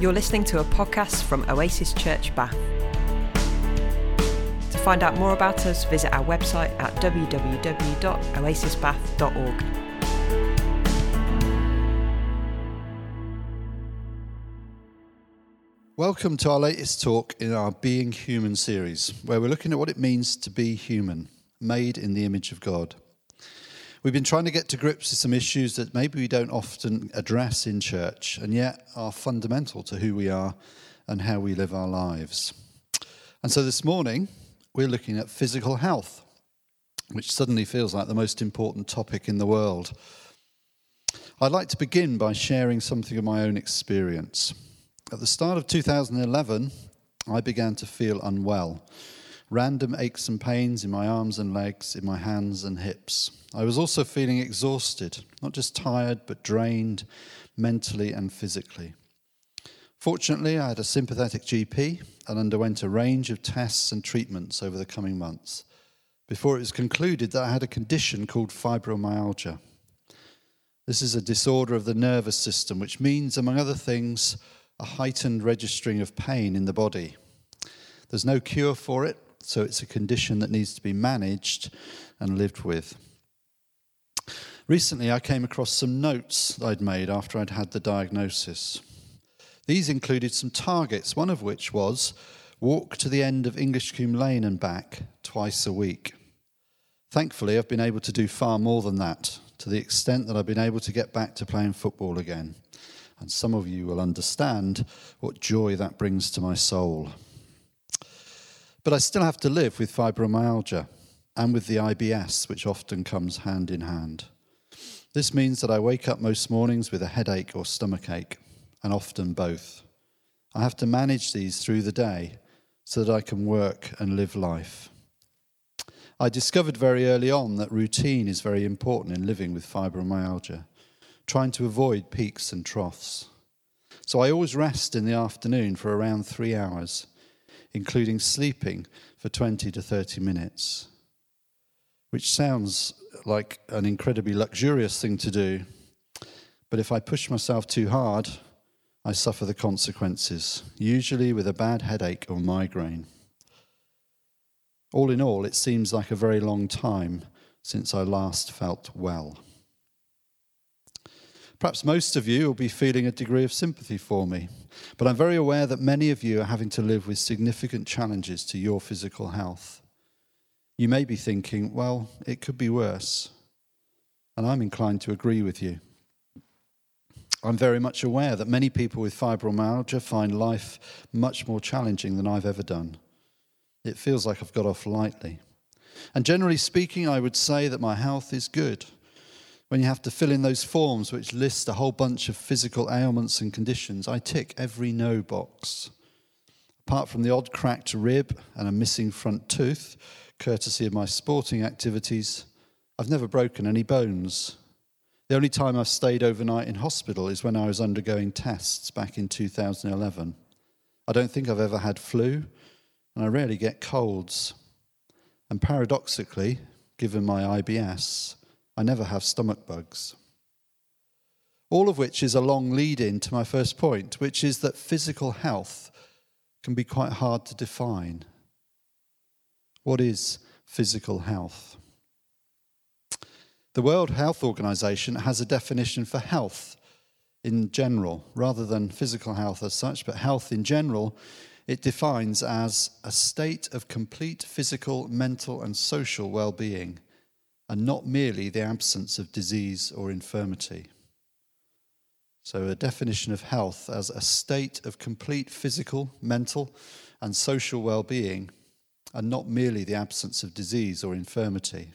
You're listening to a podcast from Oasis Church Bath. To find out more about us, visit our website at www.oasisbath.org. Welcome to our latest talk in our Being Human series, where we're looking at what it means to be human, made in the image of God. We've been trying to get to grips with some issues that maybe we don't often address in church and yet are fundamental to who we are and how we live our lives. And so this morning, we're looking at physical health, which suddenly feels like the most important topic in the world. I'd like to begin by sharing something of my own experience. At the start of 2011, I began to feel unwell random aches and pains in my arms and legs, in my hands and hips. I was also feeling exhausted, not just tired, but drained mentally and physically. Fortunately, I had a sympathetic GP and underwent a range of tests and treatments over the coming months before it was concluded that I had a condition called fibromyalgia. This is a disorder of the nervous system, which means, among other things, a heightened registering of pain in the body. There's no cure for it, so it's a condition that needs to be managed and lived with. Recently, I came across some notes I'd made after I'd had the diagnosis. These included some targets, one of which was walk to the end of Englishcombe Lane and back twice a week. Thankfully, I've been able to do far more than that, to the extent that I've been able to get back to playing football again. And some of you will understand what joy that brings to my soul. But I still have to live with fibromyalgia and with the IBS, which often comes hand in hand. This means that I wake up most mornings with a headache or stomach ache, and often both. I have to manage these through the day so that I can work and live life. I discovered very early on that routine is very important in living with fibromyalgia, trying to avoid peaks and troughs. So I always rest in the afternoon for around three hours including sleeping for 20 to 30 minutes, which sounds like an incredibly luxurious thing to do. But if I push myself too hard, I suffer the consequences, usually with a bad headache or migraine. All in all, it seems like a very long time since I last felt well. Perhaps most of you will be feeling a degree of sympathy for me, but I'm very aware that many of you are having to live with significant challenges to your physical health. You may be thinking, well, it could be worse. And I'm inclined to agree with you. I'm very much aware that many people with fibromyalgia find life much more challenging than I've ever done. It feels like I've got off lightly. And generally speaking, I would say that my health is good when you have to fill in those forms which list a whole bunch of physical ailments and conditions, I tick every no box. Apart from the odd cracked rib and a missing front tooth, courtesy of my sporting activities, I've never broken any bones. The only time I've stayed overnight in hospital is when I was undergoing tests back in 2011. I don't think I've ever had flu, and I rarely get colds. And paradoxically, given my IBS, I never have stomach bugs. All of which is a long lead in to my first point, which is that physical health can be quite hard to define. What is physical health? The World Health Organization has a definition for health in general, rather than physical health as such, but health in general, it defines as a state of complete physical, mental, and social well being and not merely the absence of disease or infirmity. So, a definition of health as a state of complete physical, mental, and social well being, and not merely the absence of disease or infirmity.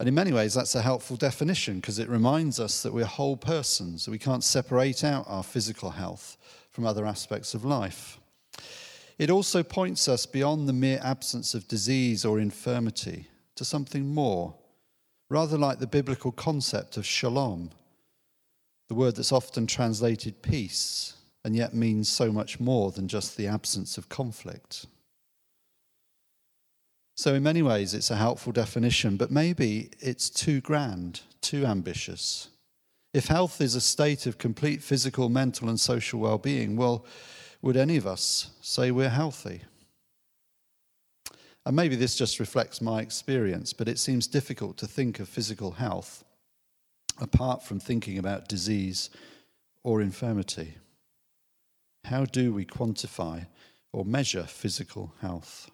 And in many ways, that's a helpful definition because it reminds us that we're whole persons. We can't separate out our physical health from other aspects of life. It also points us beyond the mere absence of disease or infirmity to something more, rather like the biblical concept of shalom, the word that's often translated peace and yet means so much more than just the absence of conflict. So, in many ways, it's a helpful definition, but maybe it's too grand, too ambitious. If health is a state of complete physical, mental, and social well being, well, would any of us say we're healthy? And maybe this just reflects my experience, but it seems difficult to think of physical health apart from thinking about disease or infirmity. How do we quantify or measure physical health?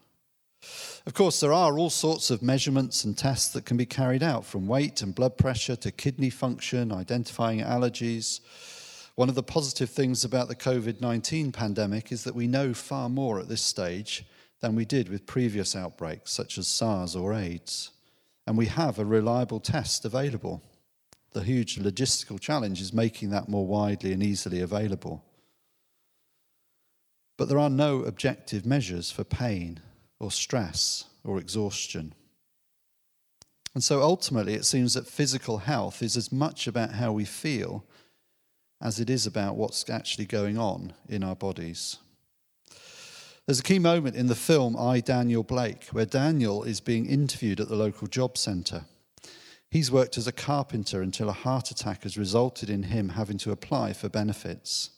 Of course, there are all sorts of measurements and tests that can be carried out, from weight and blood pressure to kidney function, identifying allergies. One of the positive things about the COVID 19 pandemic is that we know far more at this stage than we did with previous outbreaks, such as SARS or AIDS. And we have a reliable test available. The huge logistical challenge is making that more widely and easily available. But there are no objective measures for pain or stress or exhaustion. And so ultimately, it seems that physical health is as much about how we feel as it is about what's actually going on in our bodies. There's a key moment in the film I, Daniel Blake, where Daniel is being interviewed at the local job centre. He's worked as a carpenter until a heart attack has resulted in him having to apply for benefits.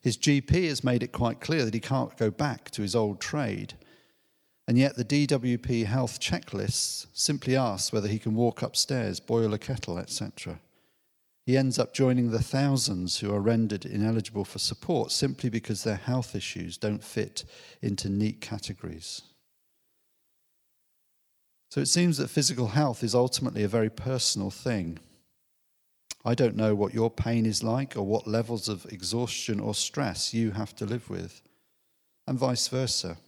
His GP has made it quite clear that he can't go back to his old trade and yet the DWP health checklists simply ask whether he can walk upstairs, boil a kettle, etc. He ends up joining the thousands who are rendered ineligible for support simply because their health issues don't fit into neat categories. So it seems that physical health is ultimately a very personal thing. I don't know what your pain is like or what levels of exhaustion or stress you have to live with, and vice versa.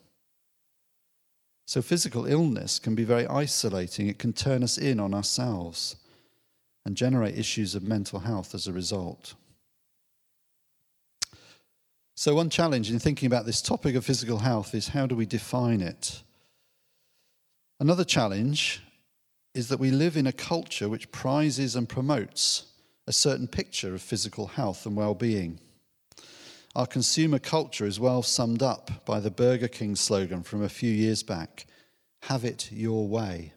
So, physical illness can be very isolating. It can turn us in on ourselves and generate issues of mental health as a result. So, one challenge in thinking about this topic of physical health is how do we define it? Another challenge is that we live in a culture which prizes and promotes a certain picture of physical health and well being. Our consumer culture is well summed up by the Burger King slogan from a few years back have it your way.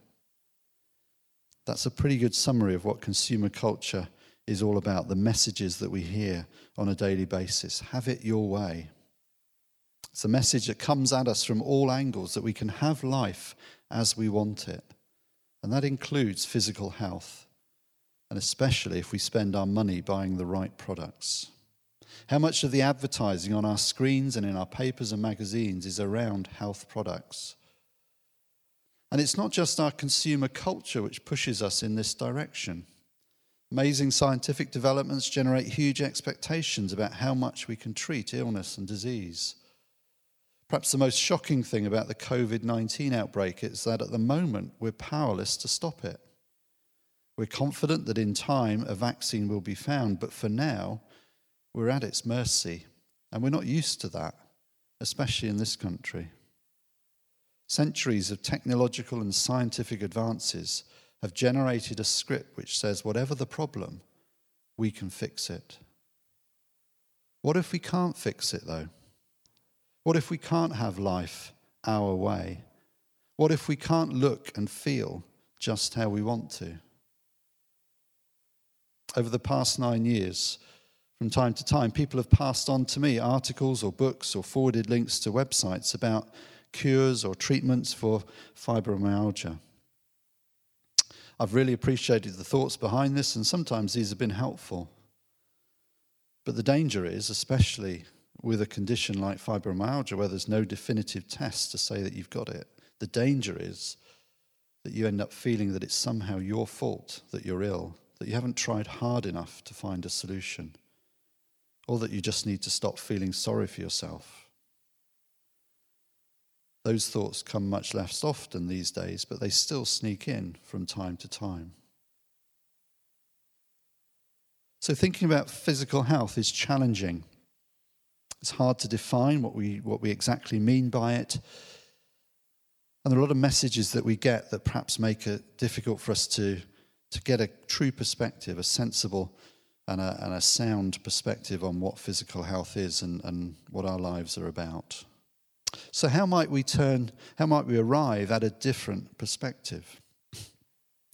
That's a pretty good summary of what consumer culture is all about, the messages that we hear on a daily basis. Have it your way. It's a message that comes at us from all angles that we can have life as we want it. And that includes physical health, and especially if we spend our money buying the right products. How much of the advertising on our screens and in our papers and magazines is around health products? And it's not just our consumer culture which pushes us in this direction. Amazing scientific developments generate huge expectations about how much we can treat illness and disease. Perhaps the most shocking thing about the COVID 19 outbreak is that at the moment we're powerless to stop it. We're confident that in time a vaccine will be found, but for now, we're at its mercy, and we're not used to that, especially in this country. Centuries of technological and scientific advances have generated a script which says, whatever the problem, we can fix it. What if we can't fix it, though? What if we can't have life our way? What if we can't look and feel just how we want to? Over the past nine years, from time to time, people have passed on to me articles or books or forwarded links to websites about cures or treatments for fibromyalgia. I've really appreciated the thoughts behind this, and sometimes these have been helpful. But the danger is, especially with a condition like fibromyalgia, where there's no definitive test to say that you've got it, the danger is that you end up feeling that it's somehow your fault that you're ill, that you haven't tried hard enough to find a solution or that you just need to stop feeling sorry for yourself. Those thoughts come much less often these days, but they still sneak in from time to time. So, thinking about physical health is challenging. It's hard to define what we, what we exactly mean by it. And there are a lot of messages that we get that perhaps make it difficult for us to, to get a true perspective, a sensible and a, and a sound perspective on what physical health is and, and what our lives are about. So, how might we turn, how might we arrive at a different perspective?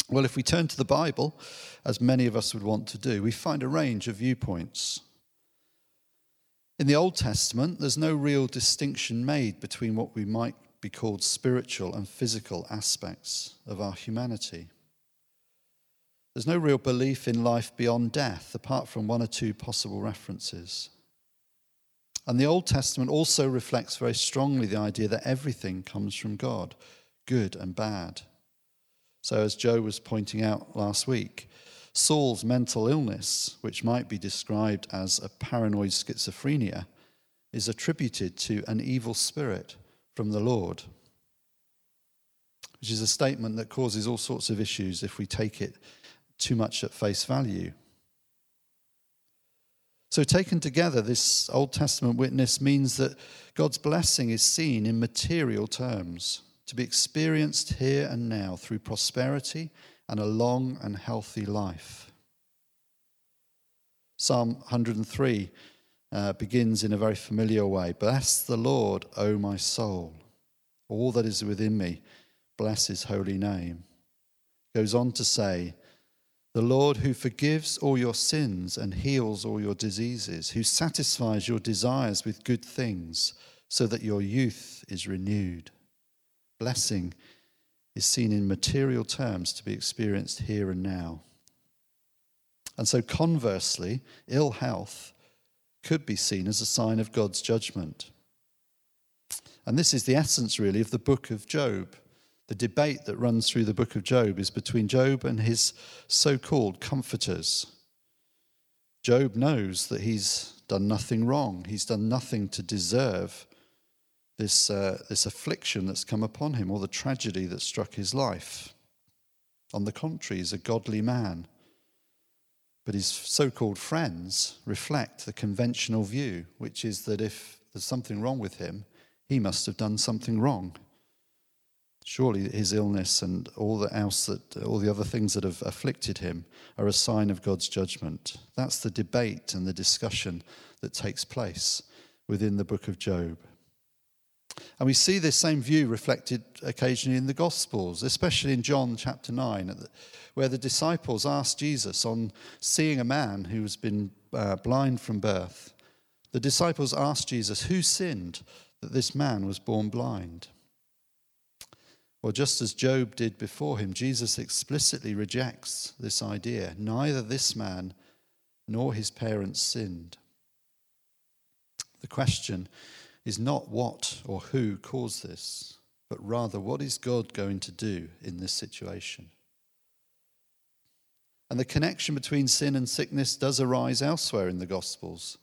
Well, if we turn to the Bible, as many of us would want to do, we find a range of viewpoints. In the Old Testament, there's no real distinction made between what we might be called spiritual and physical aspects of our humanity. There's no real belief in life beyond death, apart from one or two possible references. And the Old Testament also reflects very strongly the idea that everything comes from God, good and bad. So, as Joe was pointing out last week, Saul's mental illness, which might be described as a paranoid schizophrenia, is attributed to an evil spirit from the Lord, which is a statement that causes all sorts of issues if we take it too much at face value. So, taken together, this Old Testament witness means that God's blessing is seen in material terms, to be experienced here and now through prosperity and a long and healthy life. Psalm 103 uh, begins in a very familiar way Bless the Lord, O my soul. All that is within me, bless his holy name. Goes on to say, the Lord who forgives all your sins and heals all your diseases, who satisfies your desires with good things so that your youth is renewed. Blessing is seen in material terms to be experienced here and now. And so, conversely, ill health could be seen as a sign of God's judgment. And this is the essence, really, of the book of Job. The debate that runs through the book of Job is between Job and his so called comforters. Job knows that he's done nothing wrong, he's done nothing to deserve this, uh, this affliction that's come upon him or the tragedy that struck his life. On the contrary, he's a godly man. But his so called friends reflect the conventional view, which is that if there's something wrong with him, he must have done something wrong. Surely his illness and all the else that all the other things that have afflicted him are a sign of God's judgment. That's the debate and the discussion that takes place within the book of Job. And we see this same view reflected occasionally in the Gospels, especially in John chapter 9, where the disciples asked Jesus on seeing a man who has been uh, blind from birth. The disciples asked Jesus, Who sinned that this man was born blind? Well, just as Job did before him, Jesus explicitly rejects this idea. Neither this man nor his parents sinned. The question is not what or who caused this, but rather what is God going to do in this situation? And the connection between sin and sickness does arise elsewhere in the Gospels,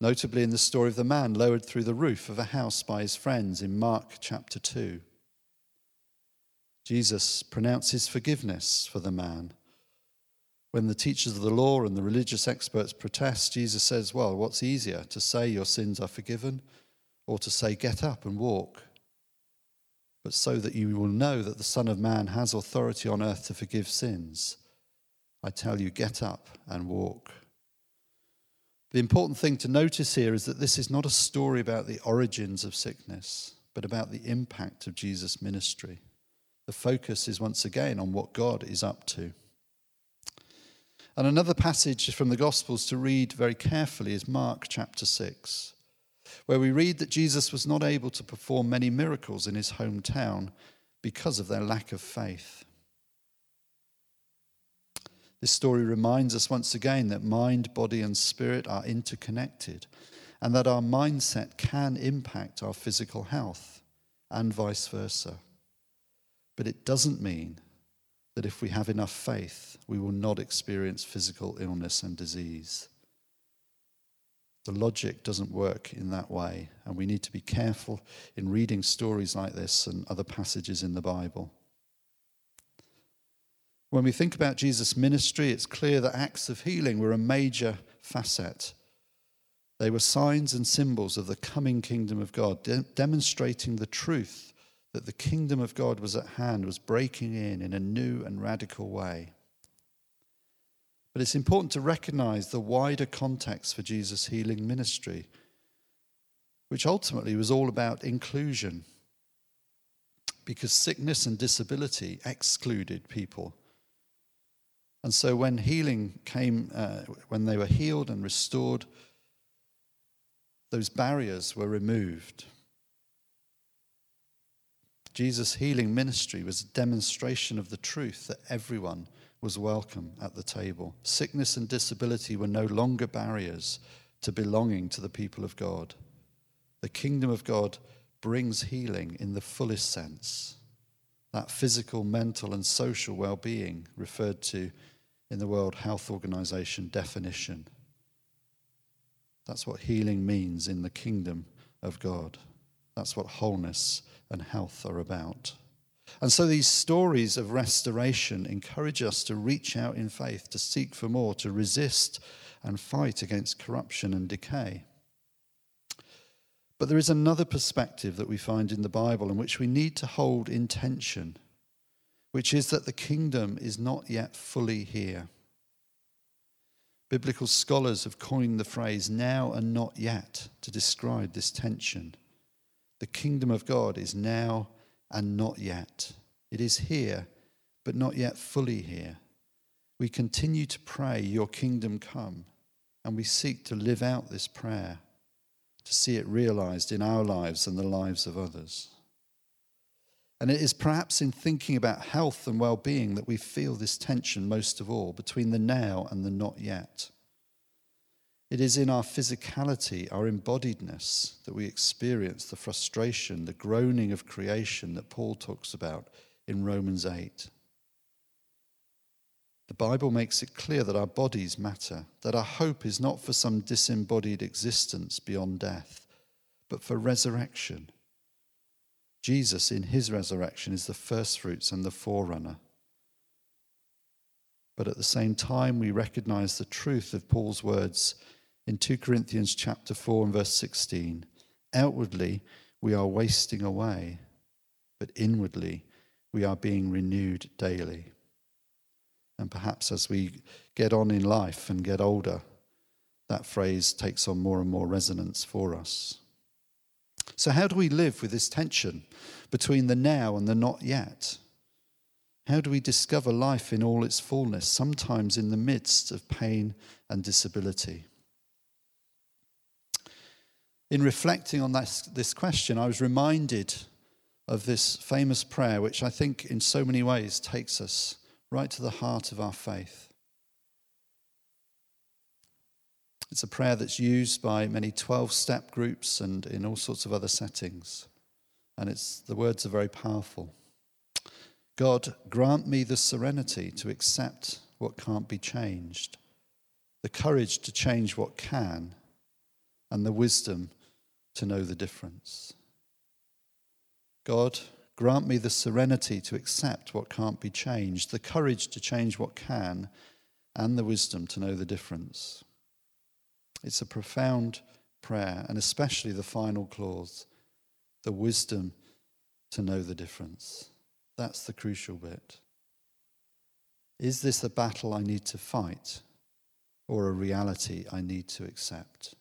notably in the story of the man lowered through the roof of a house by his friends in Mark chapter 2. Jesus pronounces forgiveness for the man. When the teachers of the law and the religious experts protest, Jesus says, Well, what's easier, to say your sins are forgiven or to say, Get up and walk? But so that you will know that the Son of Man has authority on earth to forgive sins, I tell you, get up and walk. The important thing to notice here is that this is not a story about the origins of sickness, but about the impact of Jesus' ministry. The focus is once again on what God is up to. And another passage from the Gospels to read very carefully is Mark chapter 6, where we read that Jesus was not able to perform many miracles in his hometown because of their lack of faith. This story reminds us once again that mind, body, and spirit are interconnected, and that our mindset can impact our physical health, and vice versa. But it doesn't mean that if we have enough faith, we will not experience physical illness and disease. The logic doesn't work in that way, and we need to be careful in reading stories like this and other passages in the Bible. When we think about Jesus' ministry, it's clear that acts of healing were a major facet. They were signs and symbols of the coming kingdom of God, de- demonstrating the truth that the kingdom of God was at hand, was breaking in in a new and radical way. But it's important to recognize the wider context for Jesus' healing ministry, which ultimately was all about inclusion. Because sickness and disability excluded people And so when healing came, uh, when they were healed and restored, those barriers were removed. Jesus' healing ministry was a demonstration of the truth that everyone was welcome at the table. Sickness and disability were no longer barriers to belonging to the people of God. The kingdom of God brings healing in the fullest sense. That physical, mental, and social well being referred to in the World Health Organization definition. That's what healing means in the kingdom of God. That's what wholeness and health are about. And so these stories of restoration encourage us to reach out in faith, to seek for more, to resist and fight against corruption and decay. But there is another perspective that we find in the Bible in which we need to hold in tension, which is that the kingdom is not yet fully here. Biblical scholars have coined the phrase now and not yet to describe this tension. The kingdom of God is now and not yet. It is here, but not yet fully here. We continue to pray, Your kingdom come, and we seek to live out this prayer, to see it realized in our lives and the lives of others. And it is perhaps in thinking about health and well being that we feel this tension most of all between the now and the not yet. It is in our physicality, our embodiedness, that we experience the frustration, the groaning of creation that Paul talks about in Romans 8. The Bible makes it clear that our bodies matter, that our hope is not for some disembodied existence beyond death, but for resurrection. Jesus, in his resurrection, is the firstfruits and the forerunner. But at the same time, we recognize the truth of Paul's words in 2 Corinthians chapter 4 and verse 16. Outwardly, we are wasting away, but inwardly, we are being renewed daily. And perhaps as we get on in life and get older, that phrase takes on more and more resonance for us. So, how do we live with this tension between the now and the not yet? How do we discover life in all its fullness, sometimes in the midst of pain and disability? In reflecting on this, this question, I was reminded of this famous prayer, which I think in so many ways takes us right to the heart of our faith. It's a prayer that's used by many 12 step groups and in all sorts of other settings. And it's, the words are very powerful. God, grant me the serenity to accept what can't be changed, the courage to change what can, and the wisdom to know the difference. God, grant me the serenity to accept what can't be changed, the courage to change what can, and the wisdom to know the difference. It's a profound prayer, and especially the final clause the wisdom to know the difference. That's the crucial bit. Is this a battle I need to fight or a reality I need to accept?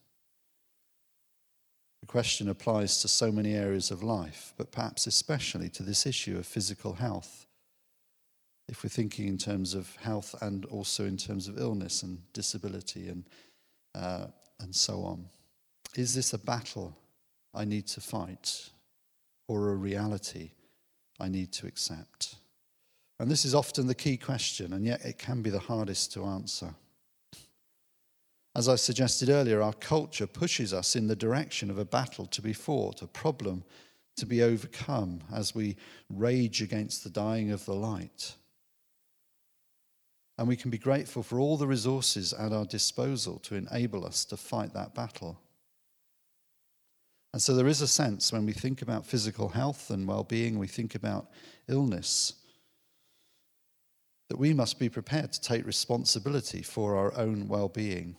The question applies to so many areas of life, but perhaps especially to this issue of physical health. If we're thinking in terms of health and also in terms of illness and disability and, uh, and so on. Is this a battle I need to fight or a reality I need to accept? And this is often the key question, and yet it can be the hardest to answer. As I suggested earlier, our culture pushes us in the direction of a battle to be fought, a problem to be overcome as we rage against the dying of the light. And we can be grateful for all the resources at our disposal to enable us to fight that battle. And so there is a sense when we think about physical health and well being, we think about illness, that we must be prepared to take responsibility for our own well being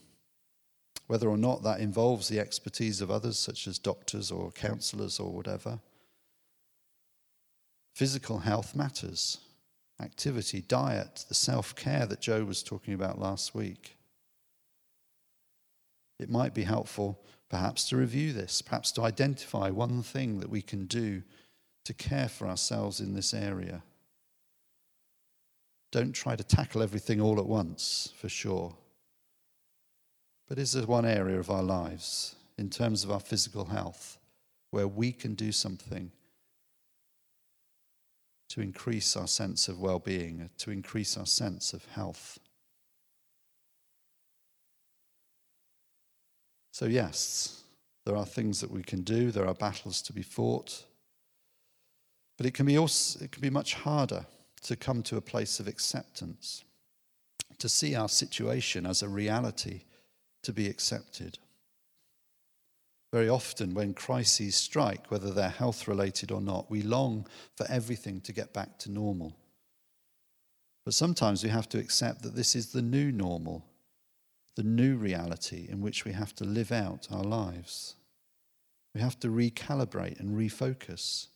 whether or not that involves the expertise of others, such as doctors or counselors or whatever. Physical health matters. Activity, diet, the self care that Joe was talking about last week. It might be helpful, perhaps, to review this, perhaps to identify one thing that we can do to care for ourselves in this area. Don't try to tackle everything all at once, for sure. But is there one area of our lives, in terms of our physical health, where we can do something to increase our sense of well being, to increase our sense of health? So, yes, there are things that we can do, there are battles to be fought, but it can be, also, it can be much harder to come to a place of acceptance, to see our situation as a reality to be accepted. Very often, when crises strike, whether they're health related or not, we long for everything to get back to normal. But sometimes we have to accept that this is the new normal the new reality in which we have to live out our lives. We have to recalibrate and refocus,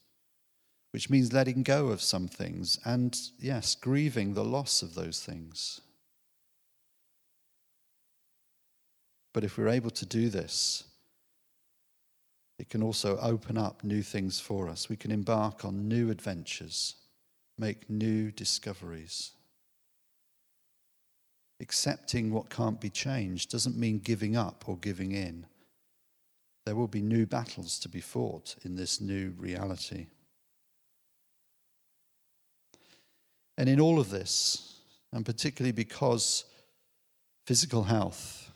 which means letting go of some things and, yes, grieving the loss of those things. But if we're able to do this, it can also open up new things for us. We can embark on new adventures, make new discoveries. Accepting what can't be changed doesn't mean giving up or giving in. There will be new battles to be fought in this new reality. And in all of this, and particularly because physical health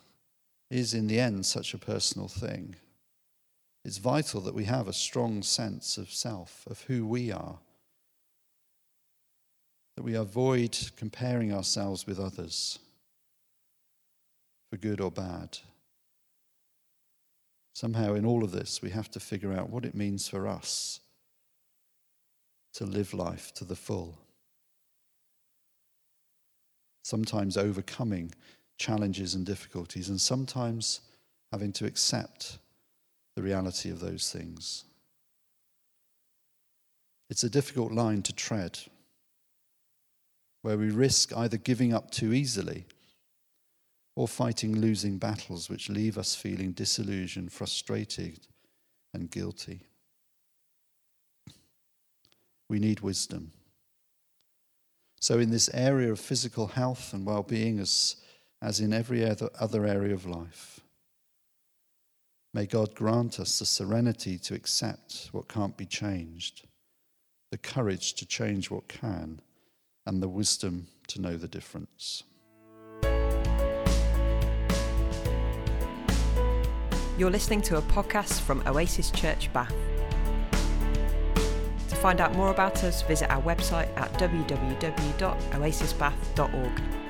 is in the end such a personal thing, it's vital that we have a strong sense of self, of who we are, that we avoid comparing ourselves with others for good or bad. Somehow, in all of this, we have to figure out what it means for us to live life to the full. Sometimes overcoming challenges and difficulties, and sometimes having to accept the reality of those things. It's a difficult line to tread where we risk either giving up too easily or fighting losing battles which leave us feeling disillusioned, frustrated, and guilty. We need wisdom. So, in this area of physical health and well being, as, as in every other, area of life, may God grant us the serenity to accept what can't be changed, the courage to change what can, and the wisdom to know the difference. You're listening to a podcast from Oasis Church Bath. To find out more about us, visit our website at www.oasisbath.org.